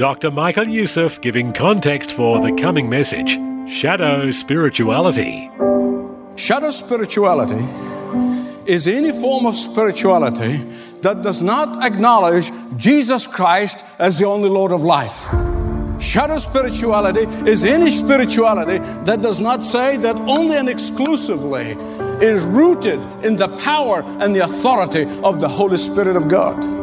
Dr. Michael Youssef giving context for the coming message Shadow Spirituality. Shadow spirituality is any form of spirituality that does not acknowledge Jesus Christ as the only Lord of life. Shadow spirituality is any spirituality that does not say that only and exclusively is rooted in the power and the authority of the Holy Spirit of God.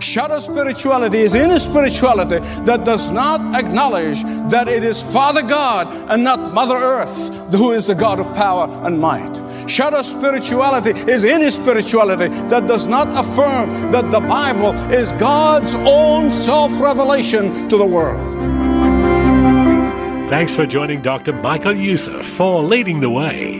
Shadow spirituality is any spirituality that does not acknowledge that it is Father God and not Mother Earth who is the God of power and might. Shadow spirituality is any spirituality that does not affirm that the Bible is God's own self revelation to the world. Thanks for joining Dr. Michael Youssef for leading the way.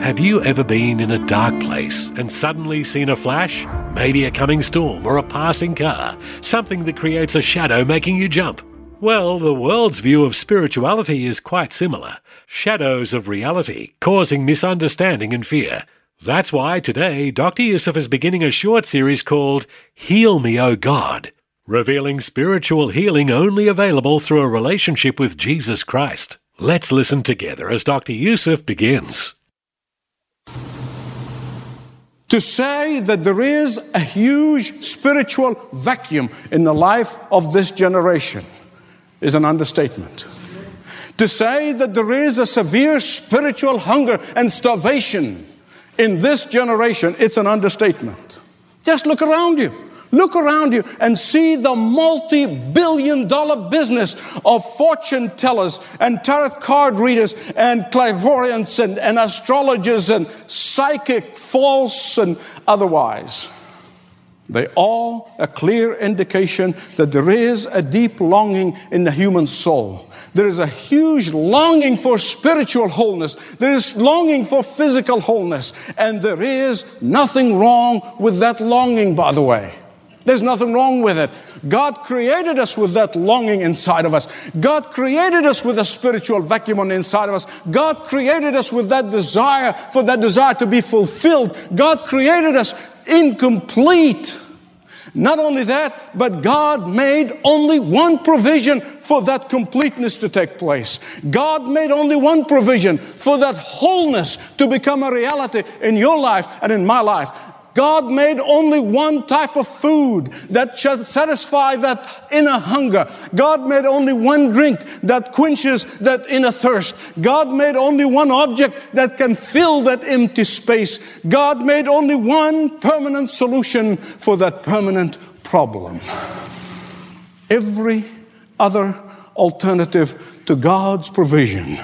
Have you ever been in a dark place and suddenly seen a flash? Maybe a coming storm or a passing car, something that creates a shadow making you jump. Well, the world's view of spirituality is quite similar shadows of reality, causing misunderstanding and fear. That's why today Dr. Youssef is beginning a short series called Heal Me, O God, revealing spiritual healing only available through a relationship with Jesus Christ. Let's listen together as Dr. Youssef begins. To say that there is a huge spiritual vacuum in the life of this generation is an understatement. To say that there is a severe spiritual hunger and starvation in this generation, it's an understatement. Just look around you. Look around you and see the multi billion dollar business of fortune tellers and tarot card readers and clairvoyants and, and astrologers and psychic, false, and otherwise. They all a clear indication that there is a deep longing in the human soul. There is a huge longing for spiritual wholeness. There is longing for physical wholeness. And there is nothing wrong with that longing, by the way. There's nothing wrong with it. God created us with that longing inside of us. God created us with a spiritual vacuum on the inside of us. God created us with that desire for that desire to be fulfilled. God created us incomplete. Not only that, but God made only one provision for that completeness to take place. God made only one provision for that wholeness to become a reality in your life and in my life. God made only one type of food that should satisfy that inner hunger. God made only one drink that quenches that inner thirst. God made only one object that can fill that empty space. God made only one permanent solution for that permanent problem. Every other alternative to God's provision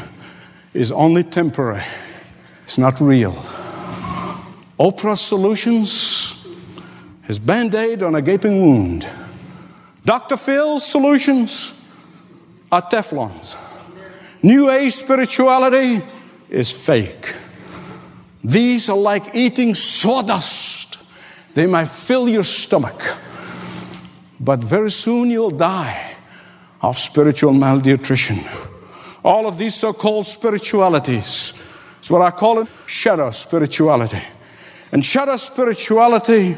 is only temporary, it's not real. Oprah Solutions is band aid on a gaping wound. Dr. Phil's solutions are Teflons. New Age spirituality is fake. These are like eating sawdust. They might fill your stomach, but very soon you'll die of spiritual malnutrition. All of these so called spiritualities is what I call it shadow spirituality. And shadow spirituality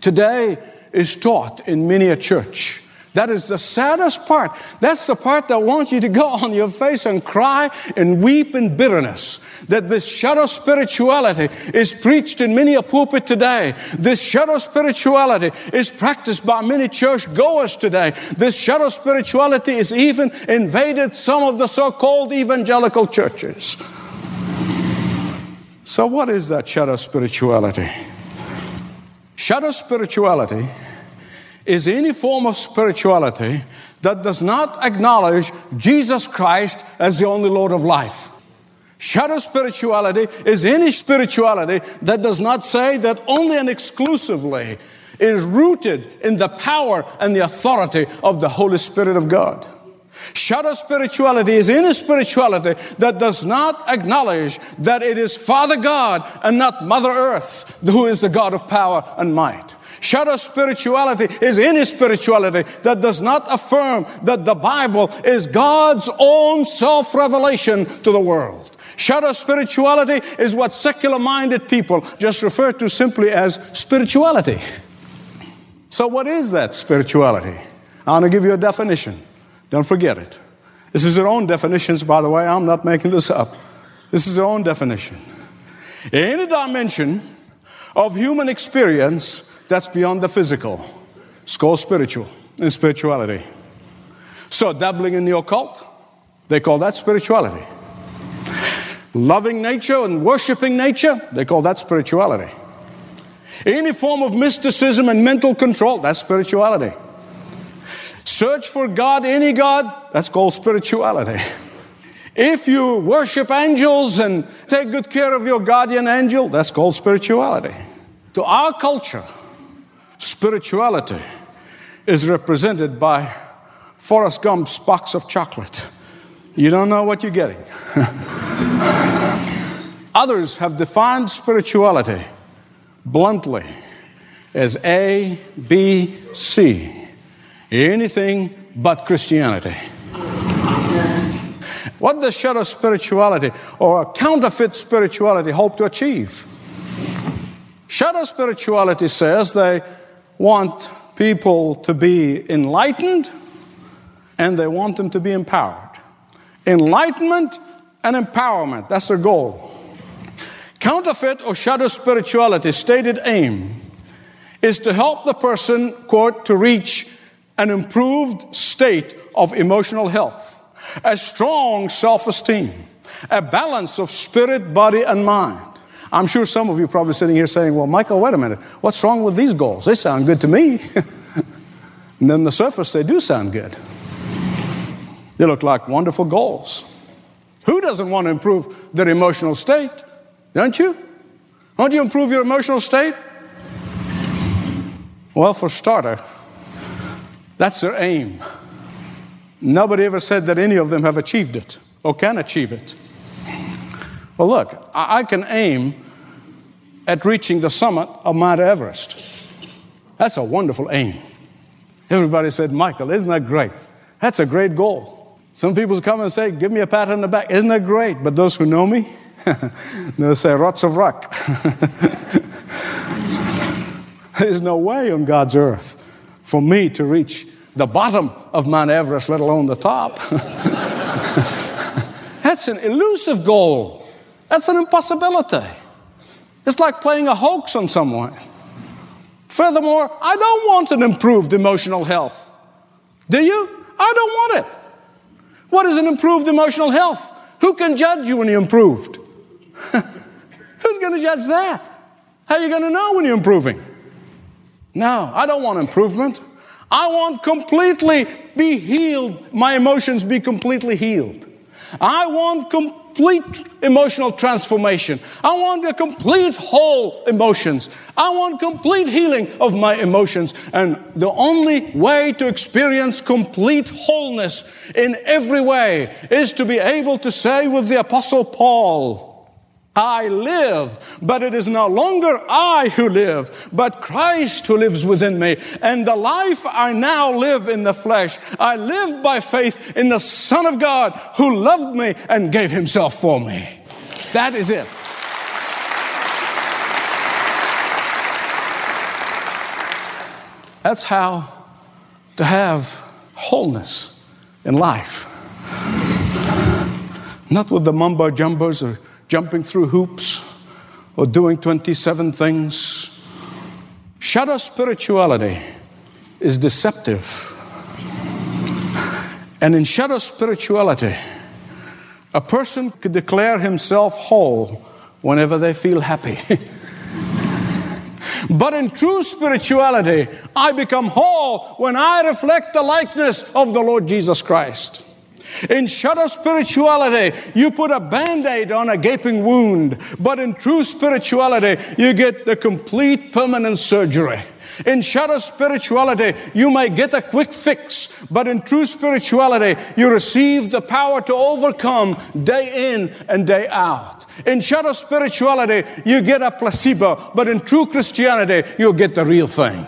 today is taught in many a church. That is the saddest part. That's the part that wants you to go on your face and cry and weep in bitterness. That this shadow spirituality is preached in many a pulpit today. This shadow spirituality is practiced by many church goers today. This shadow spirituality is even invaded some of the so called evangelical churches. So, what is that shadow spirituality? Shadow spirituality is any form of spirituality that does not acknowledge Jesus Christ as the only Lord of life. Shadow spirituality is any spirituality that does not say that only and exclusively is rooted in the power and the authority of the Holy Spirit of God. Shadow spirituality is any spirituality that does not acknowledge that it is Father God and not Mother Earth who is the God of power and might. Shadow spirituality is any spirituality that does not affirm that the Bible is God's own self revelation to the world. Shadow spirituality is what secular minded people just refer to simply as spirituality. So, what is that spirituality? I want to give you a definition. Don't forget it. This is their own definitions, by the way. I'm not making this up. This is their own definition. Any dimension of human experience that's beyond the physical. It's called spiritual and spirituality. So, dabbling in the occult, they call that spirituality. Loving nature and worshiping nature, they call that spirituality. Any form of mysticism and mental control, that's spirituality. Search for God, any God, that's called spirituality. If you worship angels and take good care of your guardian angel, that's called spirituality. To our culture, Spirituality is represented by Forrest Gump's box of chocolate. You don't know what you're getting. Others have defined spirituality bluntly as A, B, C. Anything but Christianity. What does shadow spirituality or counterfeit spirituality hope to achieve? Shadow spirituality says they want people to be enlightened and they want them to be empowered. Enlightenment and empowerment, that's their goal. Counterfeit or shadow spirituality, stated aim, is to help the person, quote, to reach an improved state of emotional health, a strong self esteem, a balance of spirit, body, and mind I'm sure some of you probably sitting here saying, Well, Michael, wait a minute. What's wrong with these goals? They sound good to me. and then the surface, they do sound good. They look like wonderful goals. Who doesn't want to improve their emotional state? Don't you? Won't you improve your emotional state? Well, for starter, that's their aim. Nobody ever said that any of them have achieved it or can achieve it. Well, look, I can aim at reaching the summit of Mount Everest. That's a wonderful aim. Everybody said, Michael, isn't that great? That's a great goal. Some people come and say, Give me a pat on the back. Isn't that great? But those who know me, they'll say, Rots of rock. There's no way on God's earth for me to reach the bottom of Mount Everest, let alone the top. That's an elusive goal. That's an impossibility. It's like playing a hoax on someone. Furthermore, I don't want an improved emotional health. Do you? I don't want it. What is an improved emotional health? Who can judge you when you're improved? Who's going to judge that? How are you going to know when you're improving? No, I don't want improvement. I want completely be healed, my emotions be completely healed. I want complete emotional transformation. I want a complete whole emotions. I want complete healing of my emotions. And the only way to experience complete wholeness in every way is to be able to say with the Apostle Paul, I live, but it is no longer I who live, but Christ who lives within me. And the life I now live in the flesh, I live by faith in the Son of God who loved me and gave himself for me. That is it. That's how to have wholeness in life. Not with the mumbo jumbos or jumping through hoops or doing 27 things. Shadow spirituality is deceptive. And in shadow spirituality, a person could declare himself whole whenever they feel happy. but in true spirituality, I become whole when I reflect the likeness of the Lord Jesus Christ. In shadow spirituality, you put a band aid on a gaping wound, but in true spirituality, you get the complete permanent surgery. In shadow spirituality, you may get a quick fix, but in true spirituality, you receive the power to overcome day in and day out. In shadow spirituality, you get a placebo, but in true Christianity, you'll get the real thing.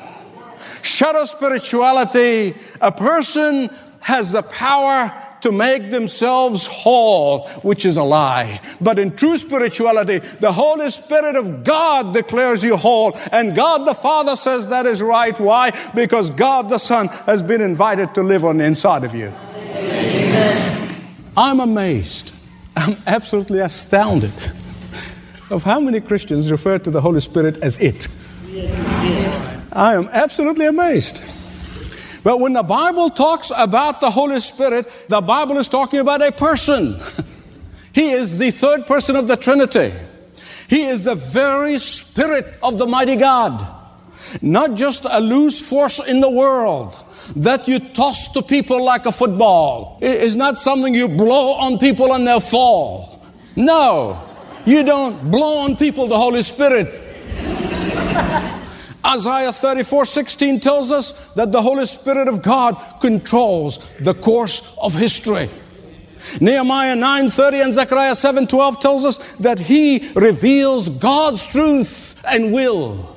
Shadow spirituality, a person has the power to make themselves whole, which is a lie. But in true spirituality, the Holy Spirit of God declares you whole, and God the Father says that is right. Why? Because God the Son has been invited to live on the inside of you. Amen. I'm amazed. I'm absolutely astounded of how many Christians refer to the Holy Spirit as it. I am absolutely amazed. But when the Bible talks about the Holy Spirit, the Bible is talking about a person. He is the third person of the Trinity. He is the very Spirit of the mighty God. Not just a loose force in the world that you toss to people like a football. It is not something you blow on people and they'll fall. No, you don't blow on people the Holy Spirit. Isaiah 34 16 tells us that the Holy Spirit of God controls the course of history. Nehemiah 9:30 and Zechariah 7:12 tells us that he reveals God's truth and will.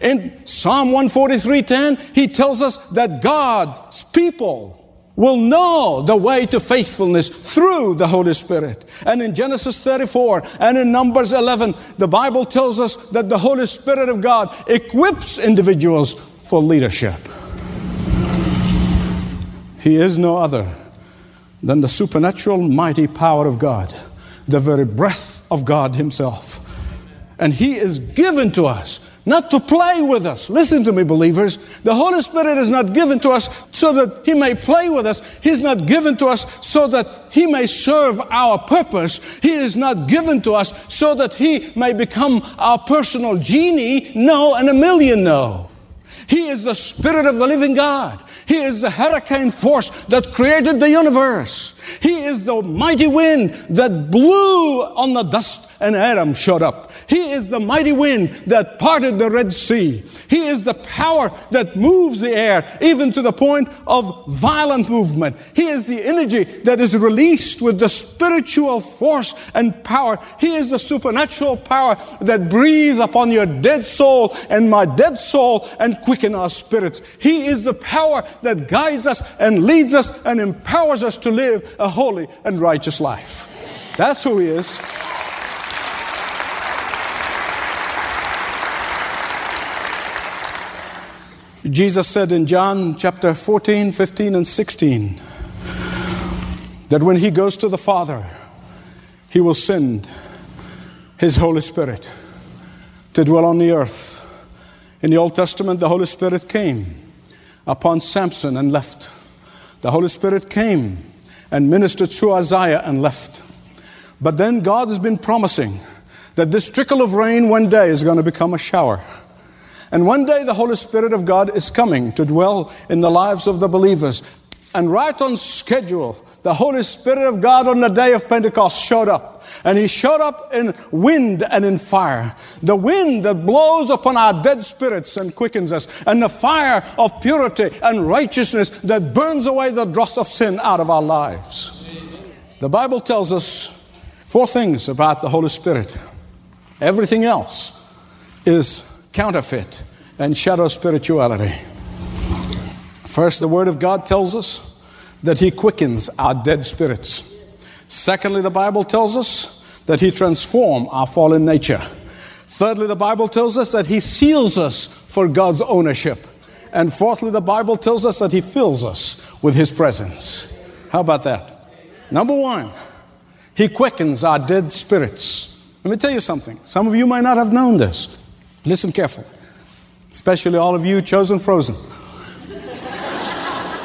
In Psalm 143:10, he tells us that God's people will know the way to faithfulness through the Holy Spirit. And in Genesis 34 and in Numbers 11, the Bible tells us that the Holy Spirit of God equips individuals for leadership. He is no other than the supernatural mighty power of God, the very breath of God Himself. And He is given to us not to play with us. Listen to me, believers. The Holy Spirit is not given to us so that He may play with us. He's not given to us so that He may serve our purpose. He is not given to us so that He may become our personal genie. No, and a million no. He is the Spirit of the living God. He is the hurricane force that created the universe. He is the mighty wind that blew on the dust and Adam showed up. He is the mighty wind that parted the Red Sea. He is the power that moves the air, even to the point of violent movement. He is the energy that is released with the spiritual force and power. He is the supernatural power that breathes upon your dead soul and my dead soul and quicken our spirits. He is the power that guides us and leads us and empowers us to live a holy and righteous life. That's who He is. Jesus said in John chapter 14, 15, and 16 that when He goes to the Father, He will send His Holy Spirit to dwell on the earth. In the Old Testament, the Holy Spirit came upon Samson and left. The Holy Spirit came and ministered to Isaiah and left. But then God has been promising that this trickle of rain one day is going to become a shower. And one day the Holy Spirit of God is coming to dwell in the lives of the believers. And right on schedule, the Holy Spirit of God on the day of Pentecost showed up. And He showed up in wind and in fire. The wind that blows upon our dead spirits and quickens us, and the fire of purity and righteousness that burns away the dross of sin out of our lives. The Bible tells us four things about the Holy Spirit. Everything else is counterfeit and shadow spirituality. First, the Word of God tells us that He quickens our dead spirits. Secondly, the Bible tells us that He transforms our fallen nature. Thirdly, the Bible tells us that He seals us for God's ownership. And fourthly, the Bible tells us that He fills us with His presence. How about that? Number one, He quickens our dead spirits. Let me tell you something. Some of you might not have known this. Listen carefully, especially all of you chosen frozen.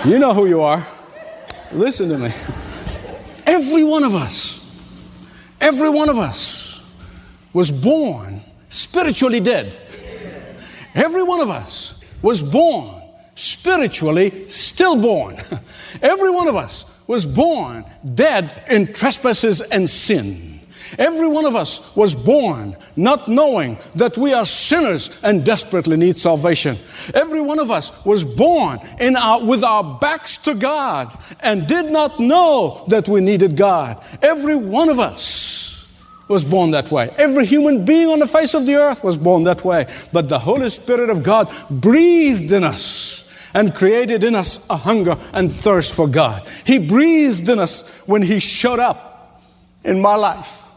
you know who you are. Listen to me. Every one of us, every one of us was born spiritually dead. Every one of us was born spiritually stillborn. every one of us was born dead in trespasses and sin. Every one of us was born not knowing that we are sinners and desperately need salvation. Every one of us was born in our, with our backs to God and did not know that we needed God. Every one of us was born that way. Every human being on the face of the earth was born that way. But the Holy Spirit of God breathed in us and created in us a hunger and thirst for God. He breathed in us when He showed up in my life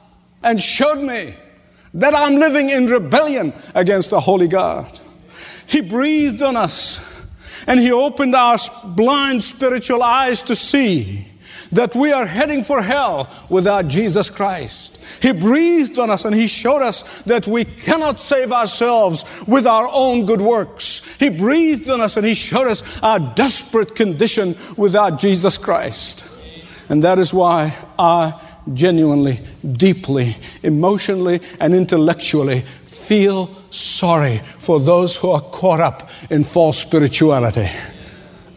and showed me that I'm living in rebellion against the Holy God. He breathed on us and He opened our blind spiritual eyes to see that we are heading for hell without Jesus Christ. He breathed on us and He showed us that we cannot save ourselves with our own good works. He breathed on us and He showed us our desperate condition without Jesus Christ. And that is why I genuinely, deeply, emotionally, and intellectually feel sorry for those who are caught up in false spirituality.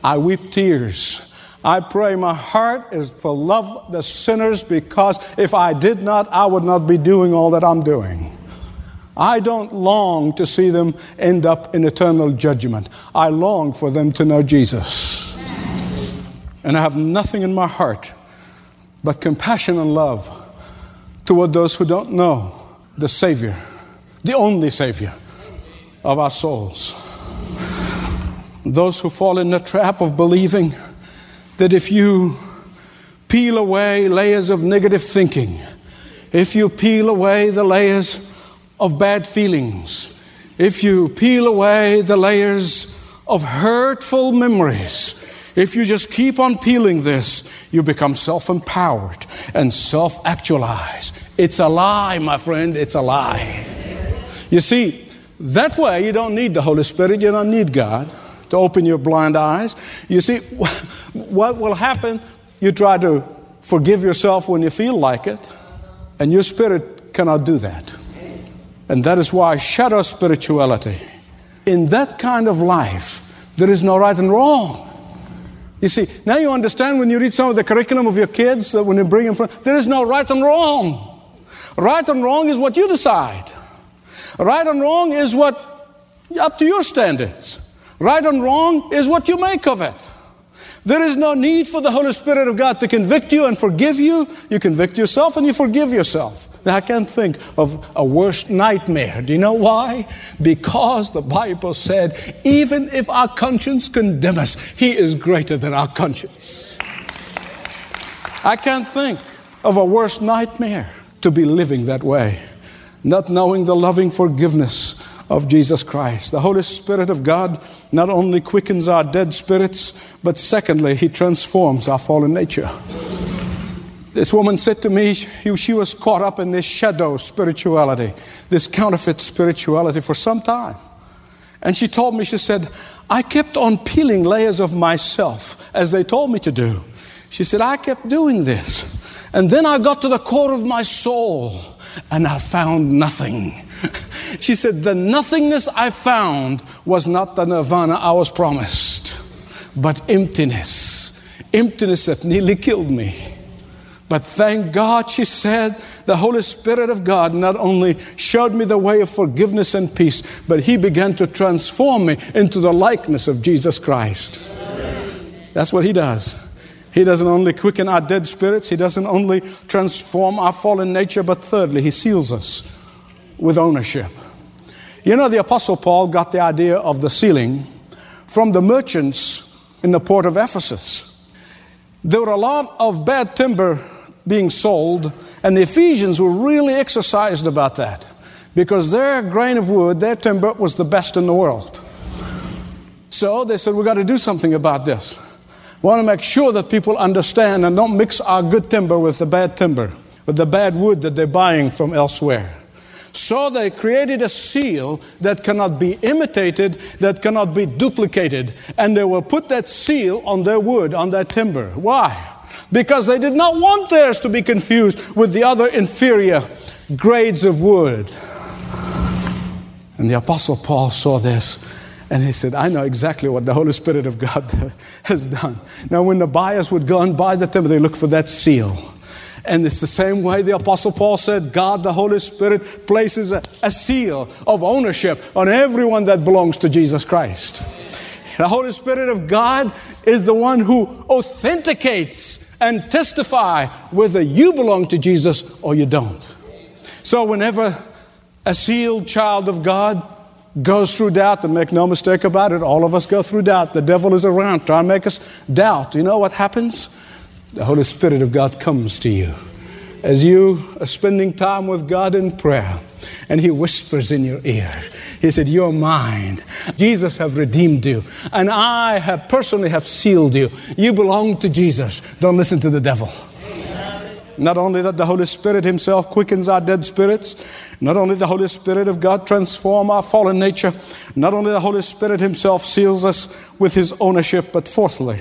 I weep tears I pray my heart is for love the sinners because if I did not, I would not be doing all that I'm doing. I don't long to see them end up in eternal judgment. I long for them to know Jesus. And I have nothing in my heart but compassion and love toward those who don't know the Savior, the only Savior of our souls. Those who fall in the trap of believing that if you peel away layers of negative thinking, if you peel away the layers of bad feelings, if you peel away the layers of hurtful memories, if you just keep on peeling this, you become self empowered and self actualized. It's a lie, my friend, it's a lie. You see, that way you don't need the Holy Spirit, you don't need God to open your blind eyes. You see, what will happen? You try to forgive yourself when you feel like it, and your spirit cannot do that. And that is why shadow spirituality, in that kind of life, there is no right and wrong. You see, now you understand when you read some of the curriculum of your kids, that when you bring them from, there is no right and wrong. Right and wrong is what you decide. Right and wrong is what up to your standards. Right and wrong is what you make of it. There is no need for the Holy Spirit of God to convict you and forgive you. You convict yourself and you forgive yourself. I can't think of a worse nightmare. Do you know why? Because the Bible said, even if our conscience condemn us, He is greater than our conscience. I can't think of a worse nightmare to be living that way, not knowing the loving forgiveness of Jesus Christ. The Holy Spirit of God not only quickens our dead spirits, but secondly, He transforms our fallen nature. This woman said to me, she was caught up in this shadow spirituality, this counterfeit spirituality for some time. And she told me, she said, I kept on peeling layers of myself as they told me to do. She said, I kept doing this. And then I got to the core of my soul and I found nothing. She said, The nothingness I found was not the nirvana I was promised, but emptiness. Emptiness that nearly killed me. But thank God, she said, the Holy Spirit of God not only showed me the way of forgiveness and peace, but He began to transform me into the likeness of Jesus Christ. That's what He does. He doesn't only quicken our dead spirits, He doesn't only transform our fallen nature, but thirdly, He seals us with ownership. You know, the Apostle Paul got the idea of the sealing from the merchants in the port of Ephesus. There were a lot of bad timber being sold, and the Ephesians were really exercised about that because their grain of wood, their timber, was the best in the world. So they said, We've got to do something about this. We want to make sure that people understand and don't mix our good timber with the bad timber, with the bad wood that they're buying from elsewhere. So they created a seal that cannot be imitated, that cannot be duplicated. And they will put that seal on their wood, on their timber. Why? Because they did not want theirs to be confused with the other inferior grades of wood. And the Apostle Paul saw this and he said, I know exactly what the Holy Spirit of God has done. Now, when the buyers would go and buy the timber, they look for that seal. And it's the same way the Apostle Paul said God, the Holy Spirit, places a, a seal of ownership on everyone that belongs to Jesus Christ. The Holy Spirit of God is the one who authenticates and testify whether you belong to Jesus or you don't. So whenever a sealed child of God goes through doubt, and make no mistake about it, all of us go through doubt. The devil is around trying to make us doubt. You know what happens? The Holy Spirit of God comes to you as you are spending time with God in prayer, and He whispers in your ear. He said, You're mine. Jesus have redeemed you, and I have personally have sealed you. You belong to Jesus. Don't listen to the devil. Not only that the Holy Spirit Himself quickens our dead spirits, not only the Holy Spirit of God transform our fallen nature, not only the Holy Spirit Himself seals us with His ownership, but fourthly,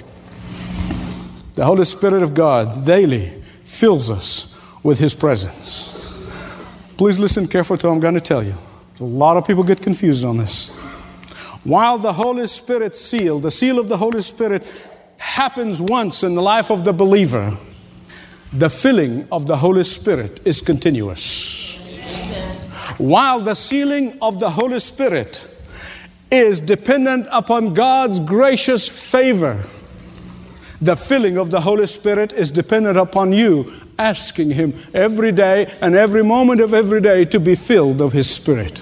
the Holy Spirit of God daily fills us with His presence. Please listen carefully to what I'm going to tell you. A lot of people get confused on this. While the Holy Spirit seal, the seal of the Holy Spirit happens once in the life of the believer, the filling of the Holy Spirit is continuous. While the sealing of the Holy Spirit is dependent upon God's gracious favor, the filling of the Holy Spirit is dependent upon you asking Him every day and every moment of every day to be filled of His Spirit.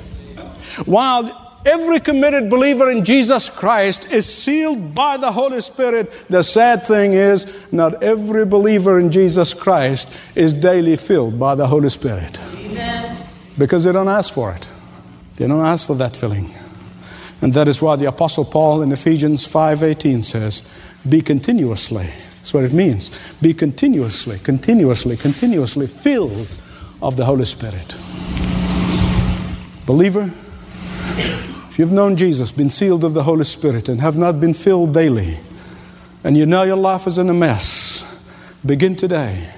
While Every committed believer in Jesus Christ is sealed by the Holy Spirit. The sad thing is, not every believer in Jesus Christ is daily filled by the Holy Spirit. Amen. Because they don't ask for it. They don't ask for that filling. And that is why the apostle Paul in Ephesians 5:18 says, "Be continuously." That's what it means. Be continuously, continuously, continuously filled of the Holy Spirit. Believer, if you've known Jesus, been sealed of the Holy Spirit, and have not been filled daily, and you know your life is in a mess, begin today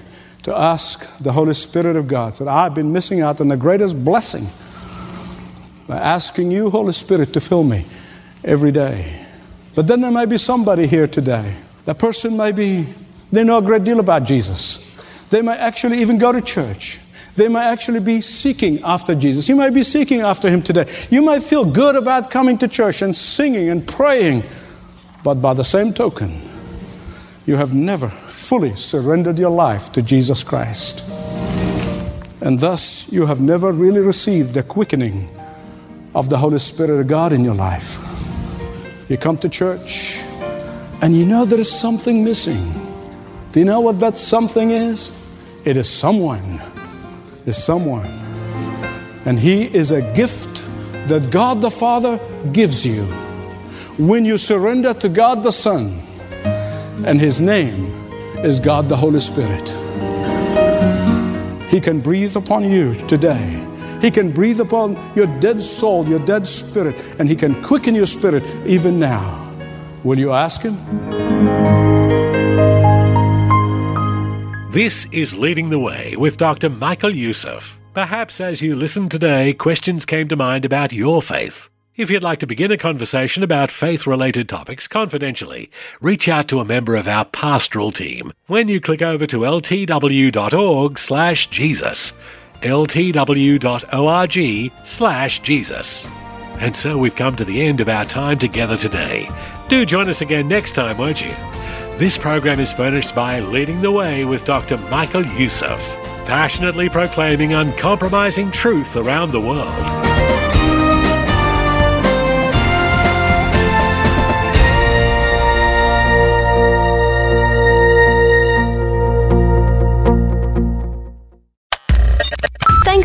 to ask the Holy Spirit of God that I've been missing out on the greatest blessing by asking you, Holy Spirit, to fill me every day. But then there may be somebody here today. That person may be, they know a great deal about Jesus. They may actually even go to church. They may actually be seeking after Jesus. You may be seeking after Him today. You may feel good about coming to church and singing and praying, but by the same token, you have never fully surrendered your life to Jesus Christ. And thus, you have never really received the quickening of the Holy Spirit of God in your life. You come to church and you know there is something missing. Do you know what that something is? It is someone is someone. And He is a gift that God the Father gives you when you surrender to God the Son, and His name is God the Holy Spirit. He can breathe upon you today. He can breathe upon your dead soul, your dead spirit, and He can quicken your spirit even now. Will you ask Him? This is Leading the Way with Dr. Michael Youssef. Perhaps as you listened today, questions came to mind about your faith. If you'd like to begin a conversation about faith related topics confidentially, reach out to a member of our pastoral team when you click over to ltw.org slash Jesus. ltw.org slash Jesus. And so we've come to the end of our time together today. Do join us again next time, won't you? This program is furnished by Leading the Way with Dr. Michael Youssef, passionately proclaiming uncompromising truth around the world.